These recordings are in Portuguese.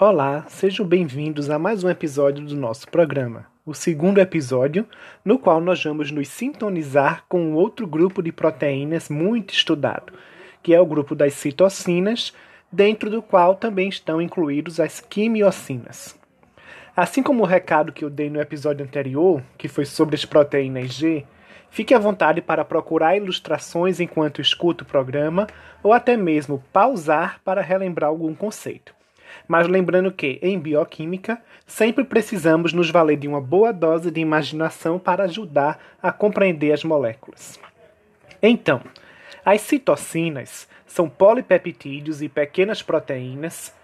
Olá, sejam bem-vindos a mais um episódio do nosso programa, o segundo episódio, no qual nós vamos nos sintonizar com outro grupo de proteínas muito estudado, que é o grupo das citocinas, dentro do qual também estão incluídos as quimiocinas. Assim como o recado que eu dei no episódio anterior, que foi sobre as proteínas G, fique à vontade para procurar ilustrações enquanto escuta o programa ou até mesmo pausar para relembrar algum conceito. Mas lembrando que, em bioquímica, sempre precisamos nos valer de uma boa dose de imaginação para ajudar a compreender as moléculas. Então, as citocinas são polipeptídeos e pequenas proteínas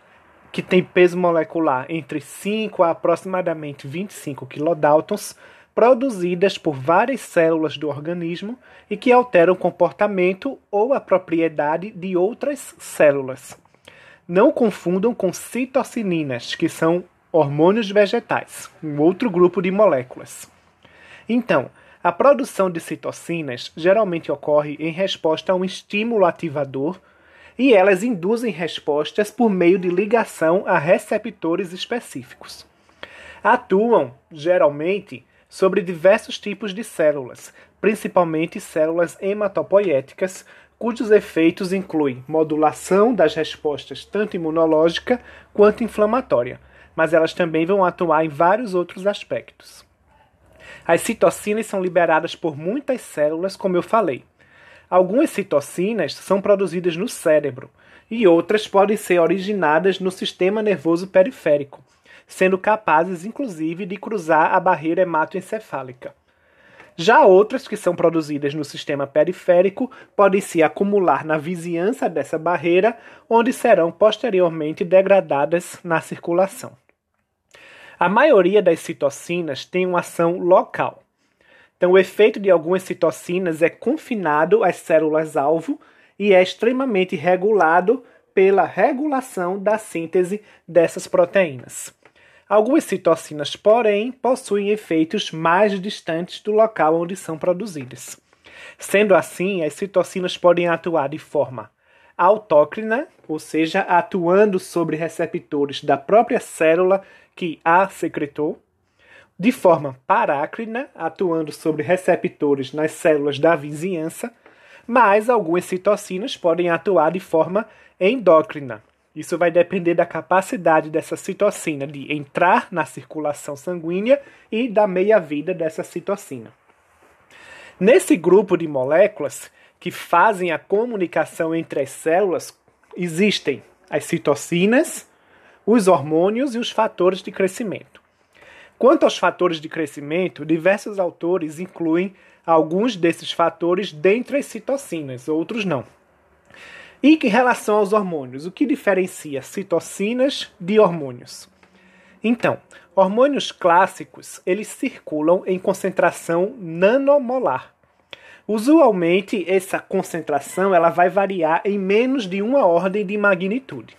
que têm peso molecular entre 5 a aproximadamente 25 kilodaltons, produzidas por várias células do organismo e que alteram o comportamento ou a propriedade de outras células. Não confundam com citocininas, que são hormônios vegetais, um outro grupo de moléculas. Então, a produção de citocinas geralmente ocorre em resposta a um estímulo ativador e elas induzem respostas por meio de ligação a receptores específicos. Atuam, geralmente, sobre diversos tipos de células, principalmente células hematopoéticas, cujos efeitos incluem modulação das respostas tanto imunológica quanto inflamatória, mas elas também vão atuar em vários outros aspectos. As citocinas são liberadas por muitas células, como eu falei. Algumas citocinas são produzidas no cérebro e outras podem ser originadas no sistema nervoso periférico, sendo capazes inclusive de cruzar a barreira hematoencefálica. Já outras que são produzidas no sistema periférico podem se acumular na vizinhança dessa barreira, onde serão posteriormente degradadas na circulação. A maioria das citocinas tem uma ação local. Então, o efeito de algumas citocinas é confinado às células-alvo e é extremamente regulado pela regulação da síntese dessas proteínas. Algumas citocinas, porém, possuem efeitos mais distantes do local onde são produzidas. Sendo assim, as citocinas podem atuar de forma autócrina, ou seja, atuando sobre receptores da própria célula que a secretou, de forma parácrina, atuando sobre receptores nas células da vizinhança, mas algumas citocinas podem atuar de forma endócrina, isso vai depender da capacidade dessa citocina de entrar na circulação sanguínea e da meia-vida dessa citocina. Nesse grupo de moléculas que fazem a comunicação entre as células, existem as citocinas, os hormônios e os fatores de crescimento. Quanto aos fatores de crescimento, diversos autores incluem alguns desses fatores dentre as citocinas, outros não. E em relação aos hormônios, o que diferencia citocinas de hormônios? Então, hormônios clássicos, eles circulam em concentração nanomolar. Usualmente, essa concentração ela vai variar em menos de uma ordem de magnitude.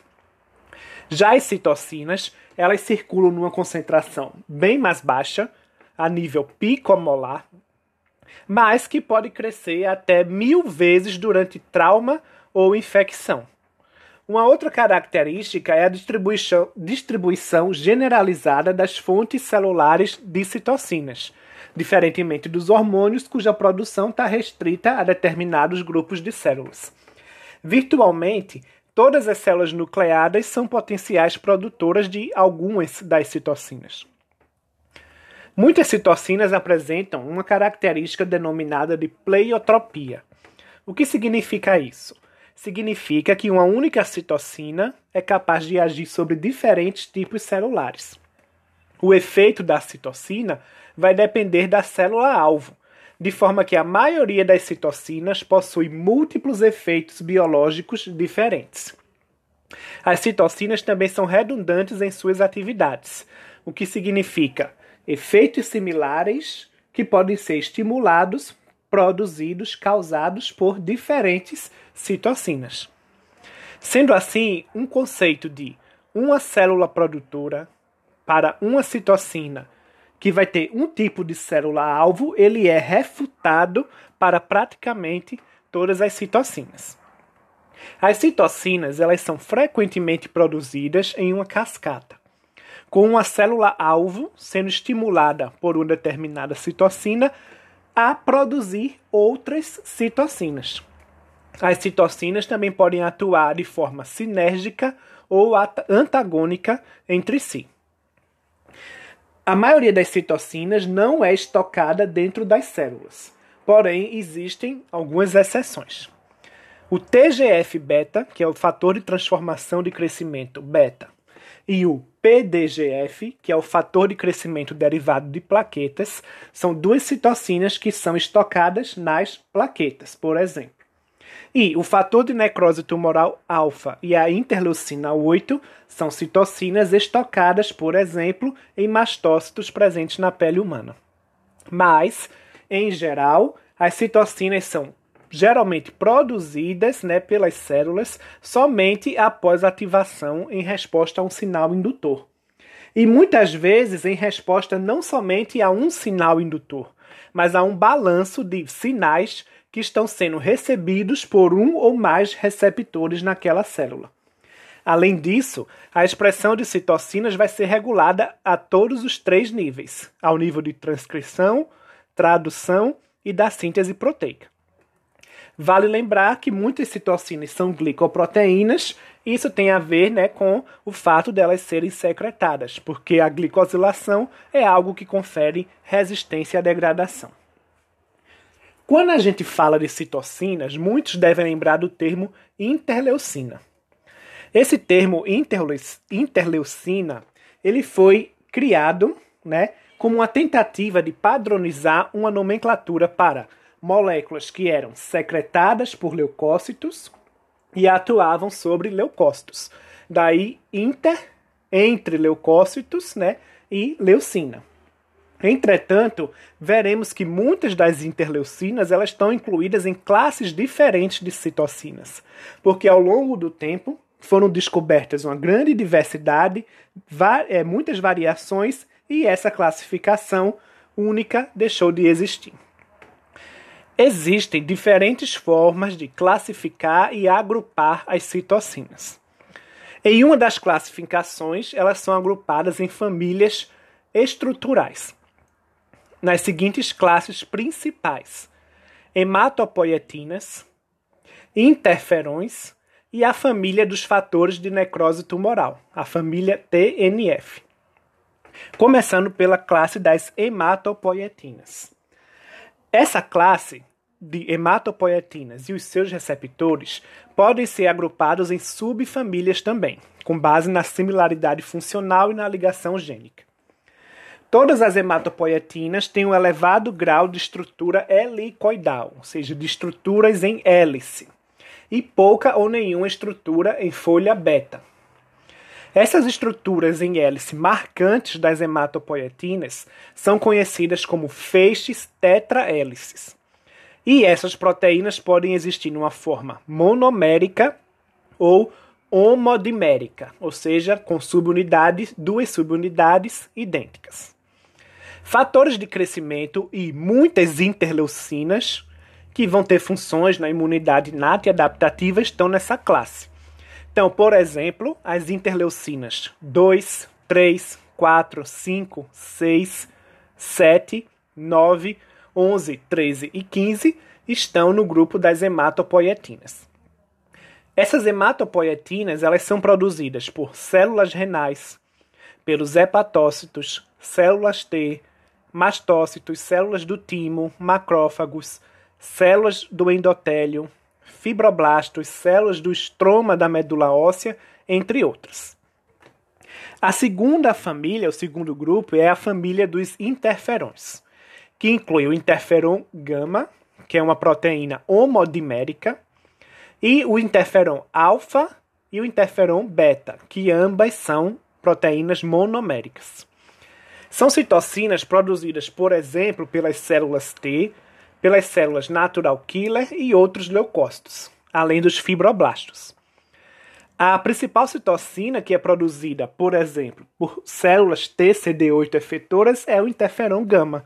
Já as citocinas, elas circulam numa concentração bem mais baixa, a nível picomolar, mas que pode crescer até mil vezes durante trauma ou infecção. Uma outra característica é a distribuição, distribuição generalizada das fontes celulares de citocinas, diferentemente dos hormônios cuja produção está restrita a determinados grupos de células. Virtualmente, todas as células nucleadas são potenciais produtoras de algumas das citocinas. Muitas citocinas apresentam uma característica denominada de pleiotropia. O que significa isso? Significa que uma única citocina é capaz de agir sobre diferentes tipos celulares. O efeito da citocina vai depender da célula-alvo, de forma que a maioria das citocinas possui múltiplos efeitos biológicos diferentes. As citocinas também são redundantes em suas atividades, o que significa efeitos similares que podem ser estimulados produzidos, causados por diferentes citocinas. Sendo assim, um conceito de uma célula produtora para uma citocina que vai ter um tipo de célula-alvo, ele é refutado para praticamente todas as citocinas. As citocinas elas são frequentemente produzidas em uma cascata, com uma célula-alvo sendo estimulada por uma determinada citocina a produzir outras citocinas. As citocinas também podem atuar de forma sinérgica ou antagônica entre si. A maioria das citocinas não é estocada dentro das células, porém existem algumas exceções. O TGF-beta, que é o fator de transformação de crescimento beta, e o PDGF, que é o fator de crescimento derivado de plaquetas, são duas citocinas que são estocadas nas plaquetas, por exemplo. E o fator de necrose tumoral alfa e a interleucina 8 são citocinas estocadas, por exemplo, em mastócitos presentes na pele humana. Mas, em geral, as citocinas são geralmente produzidas né, pelas células somente após ativação em resposta a um sinal indutor. E muitas vezes em resposta não somente a um sinal indutor, mas a um balanço de sinais que estão sendo recebidos por um ou mais receptores naquela célula. Além disso, a expressão de citocinas vai ser regulada a todos os três níveis: ao nível de transcrição, tradução e da síntese proteica. Vale lembrar que muitas citocinas são glicoproteínas, isso tem a ver né, com o fato delas serem secretadas, porque a glicosilação é algo que confere resistência à degradação. Quando a gente fala de citocinas, muitos devem lembrar do termo interleucina. Esse termo interleucina, ele foi criado, né, como uma tentativa de padronizar uma nomenclatura para moléculas que eram secretadas por leucócitos e atuavam sobre leucócitos. Daí inter entre leucócitos, né, e leucina. Entretanto, veremos que muitas das interleucinas elas estão incluídas em classes diferentes de citocinas, porque ao longo do tempo foram descobertas uma grande diversidade, é, muitas variações e essa classificação única deixou de existir. Existem diferentes formas de classificar e agrupar as citocinas. Em uma das classificações, elas são agrupadas em famílias estruturais, nas seguintes classes principais: hematopoietinas, interferões e a família dos fatores de necrose tumoral, a família TNF. Começando pela classe das hematopoietinas. Essa classe de hematopoietinas e os seus receptores podem ser agrupados em subfamílias também, com base na similaridade funcional e na ligação gênica. Todas as hematopoietinas têm um elevado grau de estrutura helicoidal, ou seja, de estruturas em hélice, e pouca ou nenhuma estrutura em folha beta. Essas estruturas em hélice marcantes das hematopoietinas são conhecidas como feixes tetrahélices. E essas proteínas podem existir numa forma monomérica ou homodimérica, ou seja, com subunidades, duas subunidades idênticas. Fatores de crescimento e muitas interleucinas, que vão ter funções na imunidade inata e adaptativa, estão nessa classe. Então, por exemplo, as interleucinas 2, 3, 4, 5, 6, 7, 9, 11, 13 e 15 estão no grupo das hematopoietinas. Essas hematopoietinas elas são produzidas por células renais, pelos hepatócitos, células T, mastócitos, células do timo, macrófagos, células do endotélio, fibroblastos, células do estroma da medula óssea, entre outras. A segunda família, o segundo grupo, é a família dos interferões, que inclui o interferon gama, que é uma proteína homodimérica, e o interferon alfa e o interferon beta, que ambas são proteínas monoméricas. São citocinas produzidas, por exemplo, pelas células T, pelas células natural killer e outros leucócitos, além dos fibroblastos. A principal citocina que é produzida, por exemplo, por células TCD8 efetoras é o interferon gama,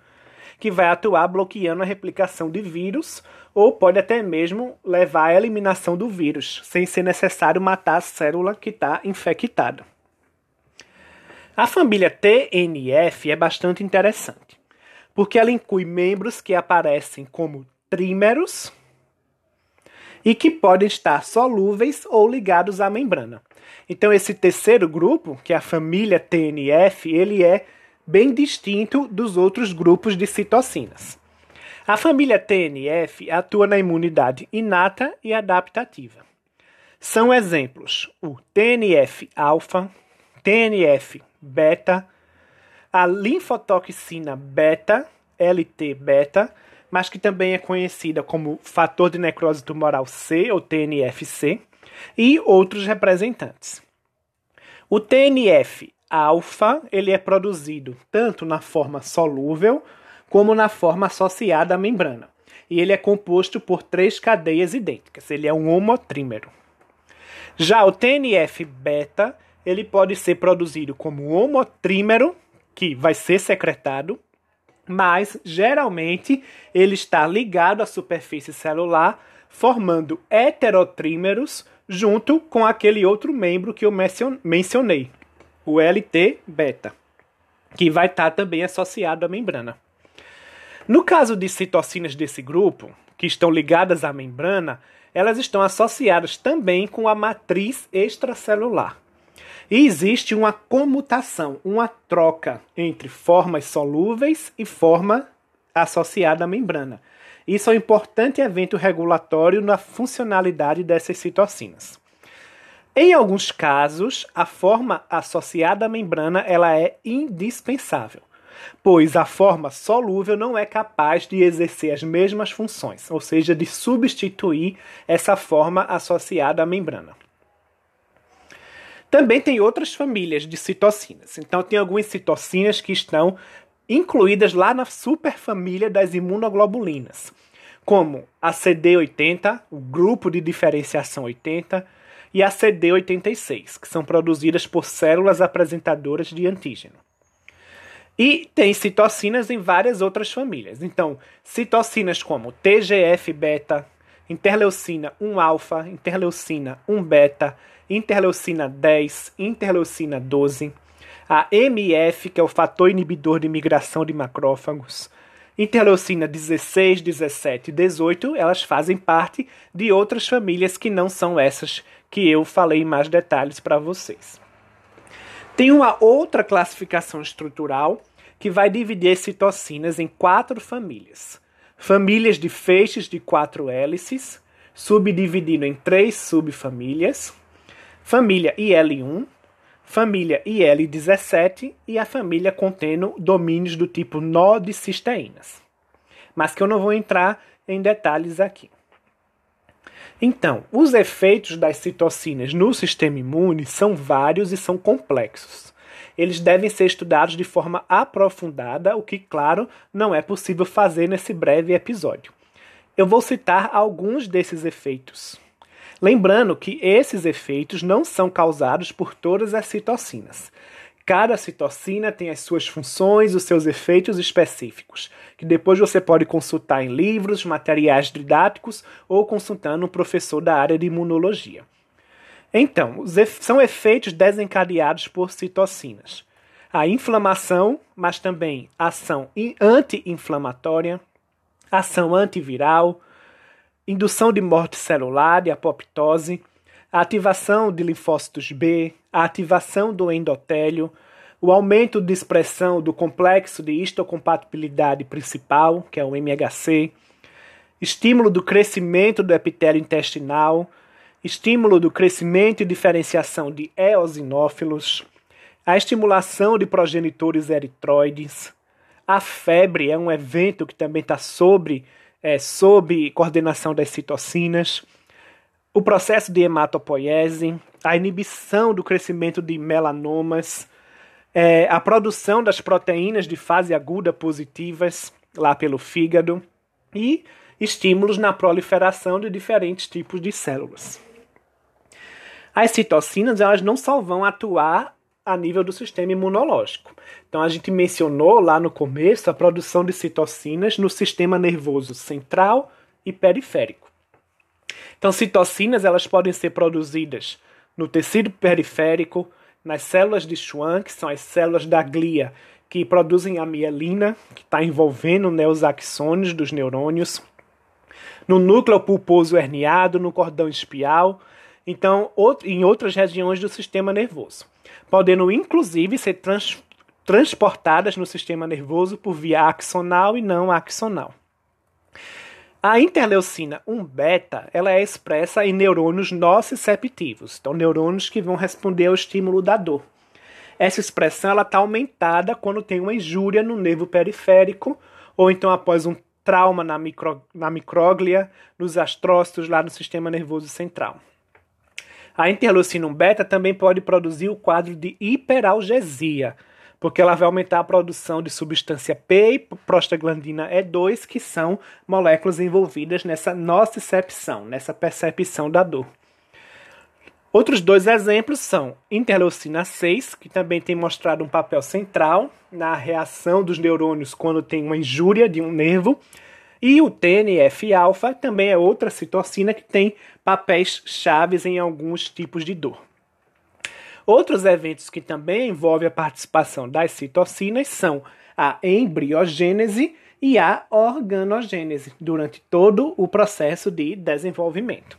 que vai atuar bloqueando a replicação de vírus ou pode até mesmo levar à eliminação do vírus, sem ser necessário matar a célula que está infectada. A família TNF é bastante interessante, porque ela inclui membros que aparecem como trímeros e que podem estar solúveis ou ligados à membrana. Então esse terceiro grupo, que é a família TNF, ele é bem distinto dos outros grupos de citocinas. A família TNF atua na imunidade inata e adaptativa. São exemplos o TNF-alfa, TNF beta, a linfotoxina beta, LT-beta, mas que também é conhecida como fator de necrose tumoral C, ou TNF-C, e outros representantes. O TNF-alfa ele é produzido tanto na forma solúvel como na forma associada à membrana. E ele é composto por três cadeias idênticas. Ele é um homotrímero. Já o TNF-beta ele pode ser produzido como homotrímero, que vai ser secretado, mas geralmente ele está ligado à superfície celular, formando heterotrímeros junto com aquele outro membro que eu mencionei, o LT-beta, que vai estar também associado à membrana. No caso de citocinas desse grupo, que estão ligadas à membrana, elas estão associadas também com a matriz extracelular. E existe uma comutação, uma troca entre formas solúveis e forma associada à membrana. Isso é um importante evento regulatório na funcionalidade dessas citocinas. Em alguns casos, a forma associada à membrana ela é indispensável, pois a forma solúvel não é capaz de exercer as mesmas funções, ou seja, de substituir essa forma associada à membrana. Também tem outras famílias de citocinas. Então, tem algumas citocinas que estão incluídas lá na superfamília das imunoglobulinas, como a CD80, o grupo de diferenciação 80, e a CD86, que são produzidas por células apresentadoras de antígeno. E tem citocinas em várias outras famílias. Então, citocinas como TGF-beta, interleucina 1-alfa, interleucina 1-beta, interleucina 10, interleucina 12, a MF, que é o fator inibidor de migração de macrófagos, interleucina 16, 17 e 18, elas fazem parte de outras famílias que não são essas que eu falei em mais detalhes para vocês. Tem uma outra classificação estrutural que vai dividir as citocinas em quatro famílias. Famílias de feixes de quatro hélices, subdividindo em três subfamílias família IL1, família IL17 e a família contendo domínios do tipo nó de cisteínas. Mas que eu não vou entrar em detalhes aqui. Então, os efeitos das citocinas no sistema imune são vários e são complexos. Eles devem ser estudados de forma aprofundada, o que, claro, não é possível fazer nesse breve episódio. Eu vou citar alguns desses efeitos. Lembrando que esses efeitos não são causados por todas as citocinas. Cada citocina tem as suas funções, os seus efeitos específicos, que depois você pode consultar em livros, materiais didáticos ou consultando um professor da área de imunologia. Então, são efeitos desencadeados por citocinas. A inflamação, mas também ação anti-inflamatória, ação antiviral, indução de morte celular e apoptose, a ativação de linfócitos B, a ativação do endotélio, o aumento de expressão do complexo de histocompatibilidade principal, que é o MHC, estímulo do crescimento do epitélio intestinal, estímulo do crescimento e diferenciação de eosinófilos, a estimulação de progenitores eritroides, a febre é um evento que também está sobre é, sob coordenação das citocinas, o processo de hematopoiese, a inibição do crescimento de melanomas, é, a produção das proteínas de fase aguda positivas lá pelo fígado e estímulos na proliferação de diferentes tipos de células. As citocinas elas não só vão atuar a nível do sistema imunológico. Então, a gente mencionou lá no começo a produção de citocinas no sistema nervoso central e periférico. Então, citocinas elas podem ser produzidas no tecido periférico, nas células de Schwann, que são as células da glia, que produzem a mielina, que está envolvendo né, os axônios dos neurônios, no núcleo pulposo herniado, no cordão espial, então em outras regiões do sistema nervoso, podendo inclusive ser trans, transportadas no sistema nervoso por via axonal e não axonal. A interleucina 1 beta ela é expressa em neurônios nociceptivos, então neurônios que vão responder ao estímulo da dor. Essa expressão está aumentada quando tem uma injúria no nervo periférico ou então após um trauma na, micro, na micróglia, nos astrócitos lá no sistema nervoso central. A interleucina 1 beta também pode produzir o quadro de hiperalgesia, porque ela vai aumentar a produção de substância P e prostaglandina E2, que são moléculas envolvidas nessa nocicepção, nessa percepção da dor. Outros dois exemplos são interleucina 6, que também tem mostrado um papel central na reação dos neurônios quando tem uma injúria de um nervo, e o TNF-alfa também é outra citocina que tem papéis chaves em alguns tipos de dor. Outros eventos que também envolvem a participação das citocinas são a embriogênese e a organogênese durante todo o processo de desenvolvimento.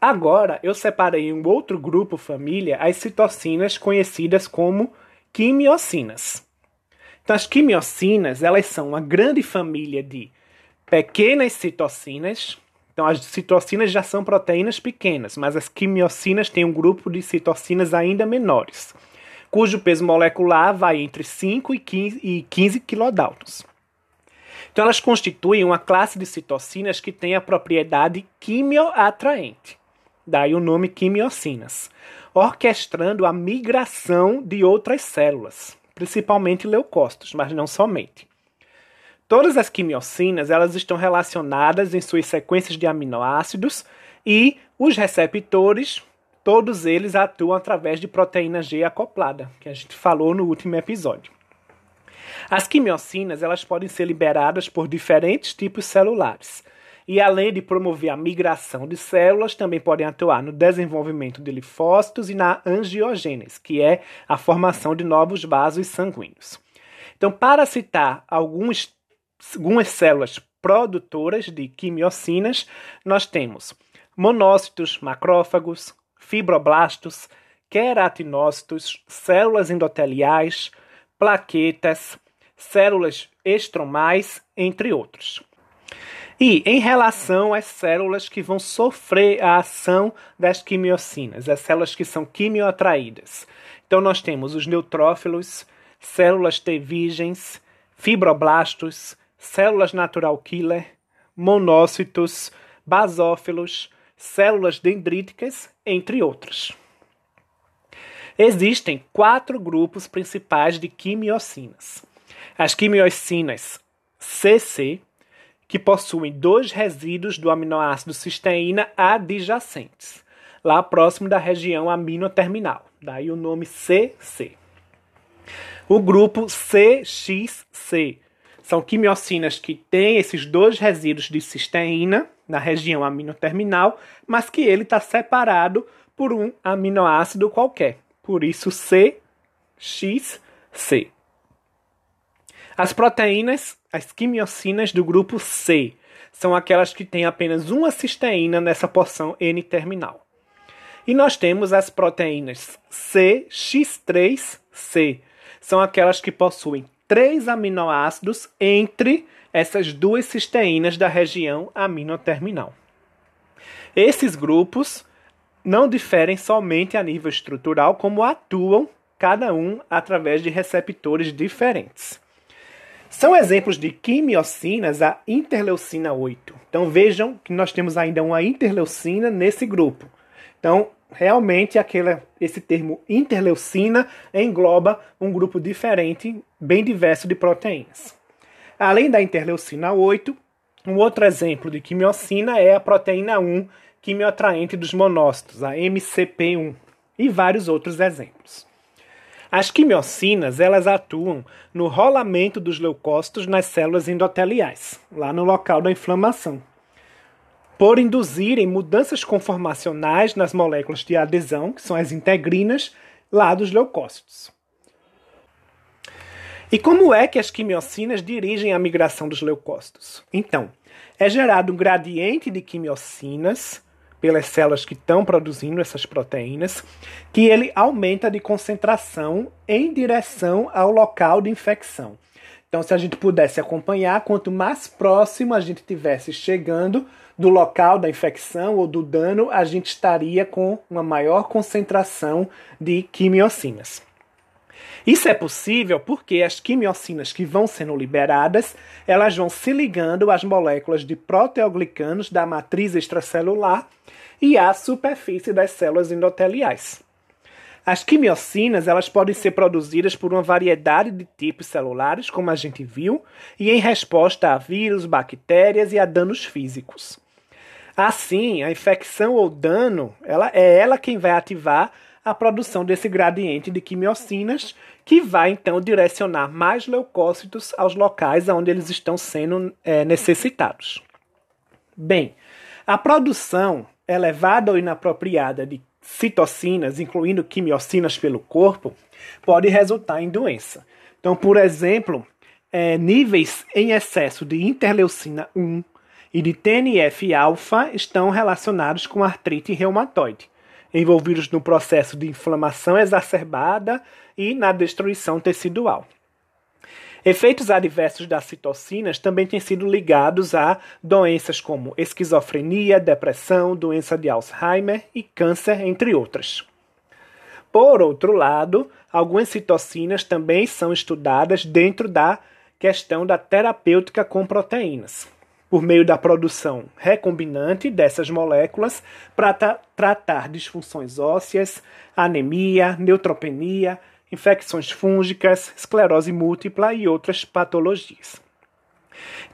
Agora, eu separei um outro grupo família as citocinas conhecidas como quimiocinas. Então, as quimiocinas, elas são uma grande família de pequenas citocinas. Então, as citocinas já são proteínas pequenas, mas as quimiocinas têm um grupo de citocinas ainda menores, cujo peso molecular vai entre 5 e 15, e 15 kilodaltons. Então, elas constituem uma classe de citocinas que tem a propriedade quimioatraente, daí o nome quimiocinas, orquestrando a migração de outras células, principalmente leucócitos, mas não somente. Todas as quimiocinas elas estão relacionadas em suas sequências de aminoácidos e os receptores, todos eles atuam através de proteína G acoplada, que a gente falou no último episódio. As quimiocinas elas podem ser liberadas por diferentes tipos celulares. E além de promover a migração de células, também podem atuar no desenvolvimento de linfócitos e na angiogênese, que é a formação de novos vasos sanguíneos. Então, para citar alguns algumas células produtoras de quimiocinas, nós temos monócitos, macrófagos, fibroblastos, queratinócitos, células endoteliais, plaquetas, células estromais, entre outros. E em relação às células que vão sofrer a ação das quimiocinas, as células que são quimioatraídas. Então nós temos os neutrófilos, células T virgens, fibroblastos, células natural killer, monócitos, basófilos, células dendríticas, entre outros. Existem quatro grupos principais de quimiocinas. As quimiocinas CC, que possuem dois resíduos do aminoácido cisteína adjacentes, lá próximo da região aminoterminal, daí o nome CC. O grupo CXC, são quimiocinas que têm esses dois resíduos de cisteína na região aminoterminal, mas que ele está separado por um aminoácido qualquer. Por isso CXC. As proteínas, as quimiocinas do grupo C, são aquelas que têm apenas uma cisteína nessa porção N-terminal. E nós temos as proteínas CX3C, são aquelas que possuem três aminoácidos entre essas duas cisteínas da região aminoterminal. Esses grupos não diferem somente a nível estrutural, como atuam cada um através de receptores diferentes. São exemplos de quimiocinas a interleucina 8. Então vejam que nós temos ainda uma interleucina nesse grupo. Então, realmente aquela, esse termo interleucina engloba um grupo diferente, bem diverso de proteínas. Além da interleucina 8, um outro exemplo de quimiocina é a proteína 1 quimioatraente dos monócitos, a MCP1, e vários outros exemplos. As quimiocinas, elas atuam no rolamento dos leucócitos nas células endoteliais, lá no local da inflamação, por induzirem mudanças conformacionais nas moléculas de adesão, que são as integrinas, lá dos leucócitos. E como é que as quimiocinas dirigem a migração dos leucócitos? Então, é gerado um gradiente de quimiocinas pelas células que estão produzindo essas proteínas, que ele aumenta de concentração em direção ao local de infecção. Então, se a gente pudesse acompanhar, quanto mais próximo a gente estivesse chegando do local da infecção ou do dano, a gente estaria com uma maior concentração de quimiocinas. Isso é possível porque as quimiocinas que vão sendo liberadas, elas vão se ligando às moléculas de proteoglicanos da matriz extracelular e à superfície das células endoteliais. As quimiocinas elas podem ser produzidas por uma variedade de tipos celulares, como a gente viu, e em resposta a vírus, bactérias e a danos físicos. Assim, a infecção ou dano, ela é ela quem vai ativar a produção desse gradiente de quimiocinas, que vai então direcionar mais leucócitos aos locais onde eles estão sendo é, necessitados. Bem, a produção elevada ou inapropriada de citocinas, incluindo quimiocinas pelo corpo, pode resultar em doença. Então, por exemplo, é, níveis em excesso de interleucina 1 e de TNF-alfa estão relacionados com artrite reumatoide envolvidos no processo de inflamação exacerbada e na destruição tecidual. Efeitos adversos das citocinas também têm sido ligados a doenças como esquizofrenia, depressão, doença de Alzheimer e câncer, entre outras. Por outro lado, algumas citocinas também são estudadas dentro da questão da terapêutica com proteínas por meio da produção recombinante dessas moléculas para tra tratar disfunções ósseas, anemia, neutropenia, infecções fúngicas, esclerose múltipla e outras patologias.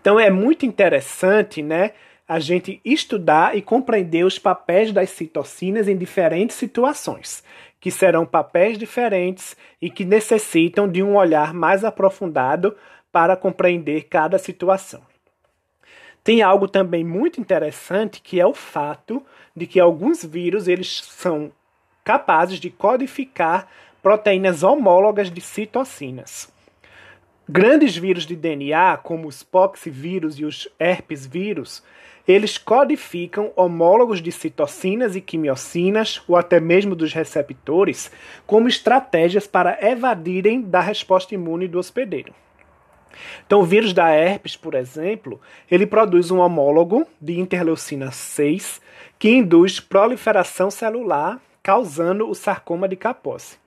Então é muito interessante, né, a gente estudar e compreender os papéis das citocinas em diferentes situações, que serão papéis diferentes e que necessitam de um olhar mais aprofundado para compreender cada situação. Tem algo também muito interessante que é o fato de que alguns vírus eles são capazes de codificar proteínas homólogas de citocinas. Grandes vírus de DNA, como os poxvírus e os herpes vírus, eles codificam homólogos de citocinas e quimiocinas, ou até mesmo dos receptores, como estratégias para evadirem da resposta imune do hospedeiro. Então, o vírus da herpes, por exemplo, ele produz um homólogo de interleucina 6 que induz proliferação celular, causando o sarcoma de Kaposi.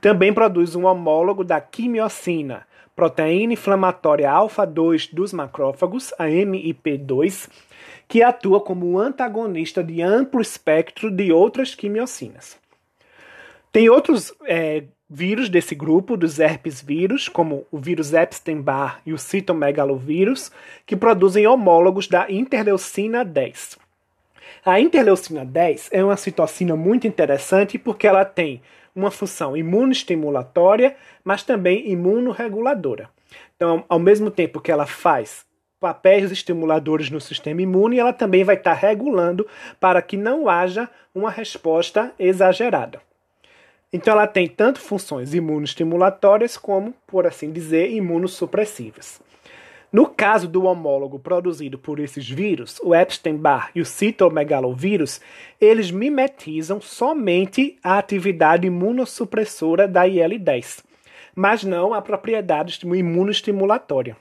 Também produz um homólogo da quimiocina, proteína inflamatória alfa-2 dos macrófagos, a MIP2, que atua como antagonista de amplo espectro de outras quimiocinas. Tem outros é, vírus desse grupo, dos herpes vírus, como o vírus Epstein-Barr e o citomegalovírus, que produzem homólogos da interleucina 10. A interleucina 10 é uma citocina muito interessante porque ela tem uma função imunoestimulatória, mas também imunorreguladora. Então, ao mesmo tempo que ela faz papéis estimuladores no sistema imune, ela também vai estar regulando para que não haja uma resposta exagerada. Então ela tem tanto funções imunoestimulatórias como, por assim dizer, imunossupressivas. No caso do homólogo produzido por esses vírus, o Epstein-Barr e o citomegalovírus, eles mimetizam somente a atividade imunossupressora da IL-10, mas não a propriedade imunoestimulatória.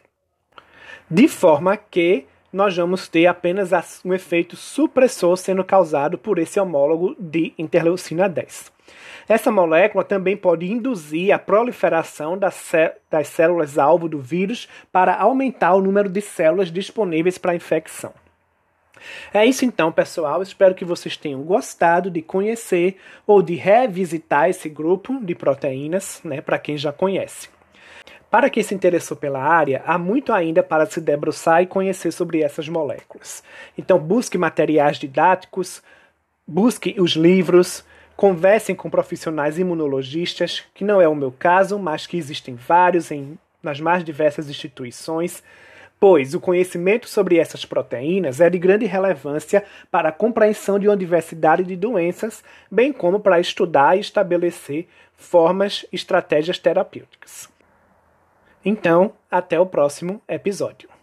De forma que nós vamos ter apenas um efeito supressor sendo causado por esse homólogo de interleucina 10. Essa molécula também pode induzir a proliferação das, das células-alvo do vírus para aumentar o número de células disponíveis para a infecção. É isso então, pessoal. Espero que vocês tenham gostado de conhecer ou de revisitar esse grupo de proteínas, né, para quem já conhece. Para quem se interessou pela área, há muito ainda para se debruçar e conhecer sobre essas moléculas. Então, busque materiais didáticos, busque os livros, Conversem com profissionais imunologistas, que não é o meu caso, mas que existem vários em, nas mais diversas instituições, pois o conhecimento sobre essas proteínas é de grande relevância para a compreensão de uma diversidade de doenças, bem como para estudar e estabelecer formas e estratégias terapêuticas. Então, até o próximo episódio.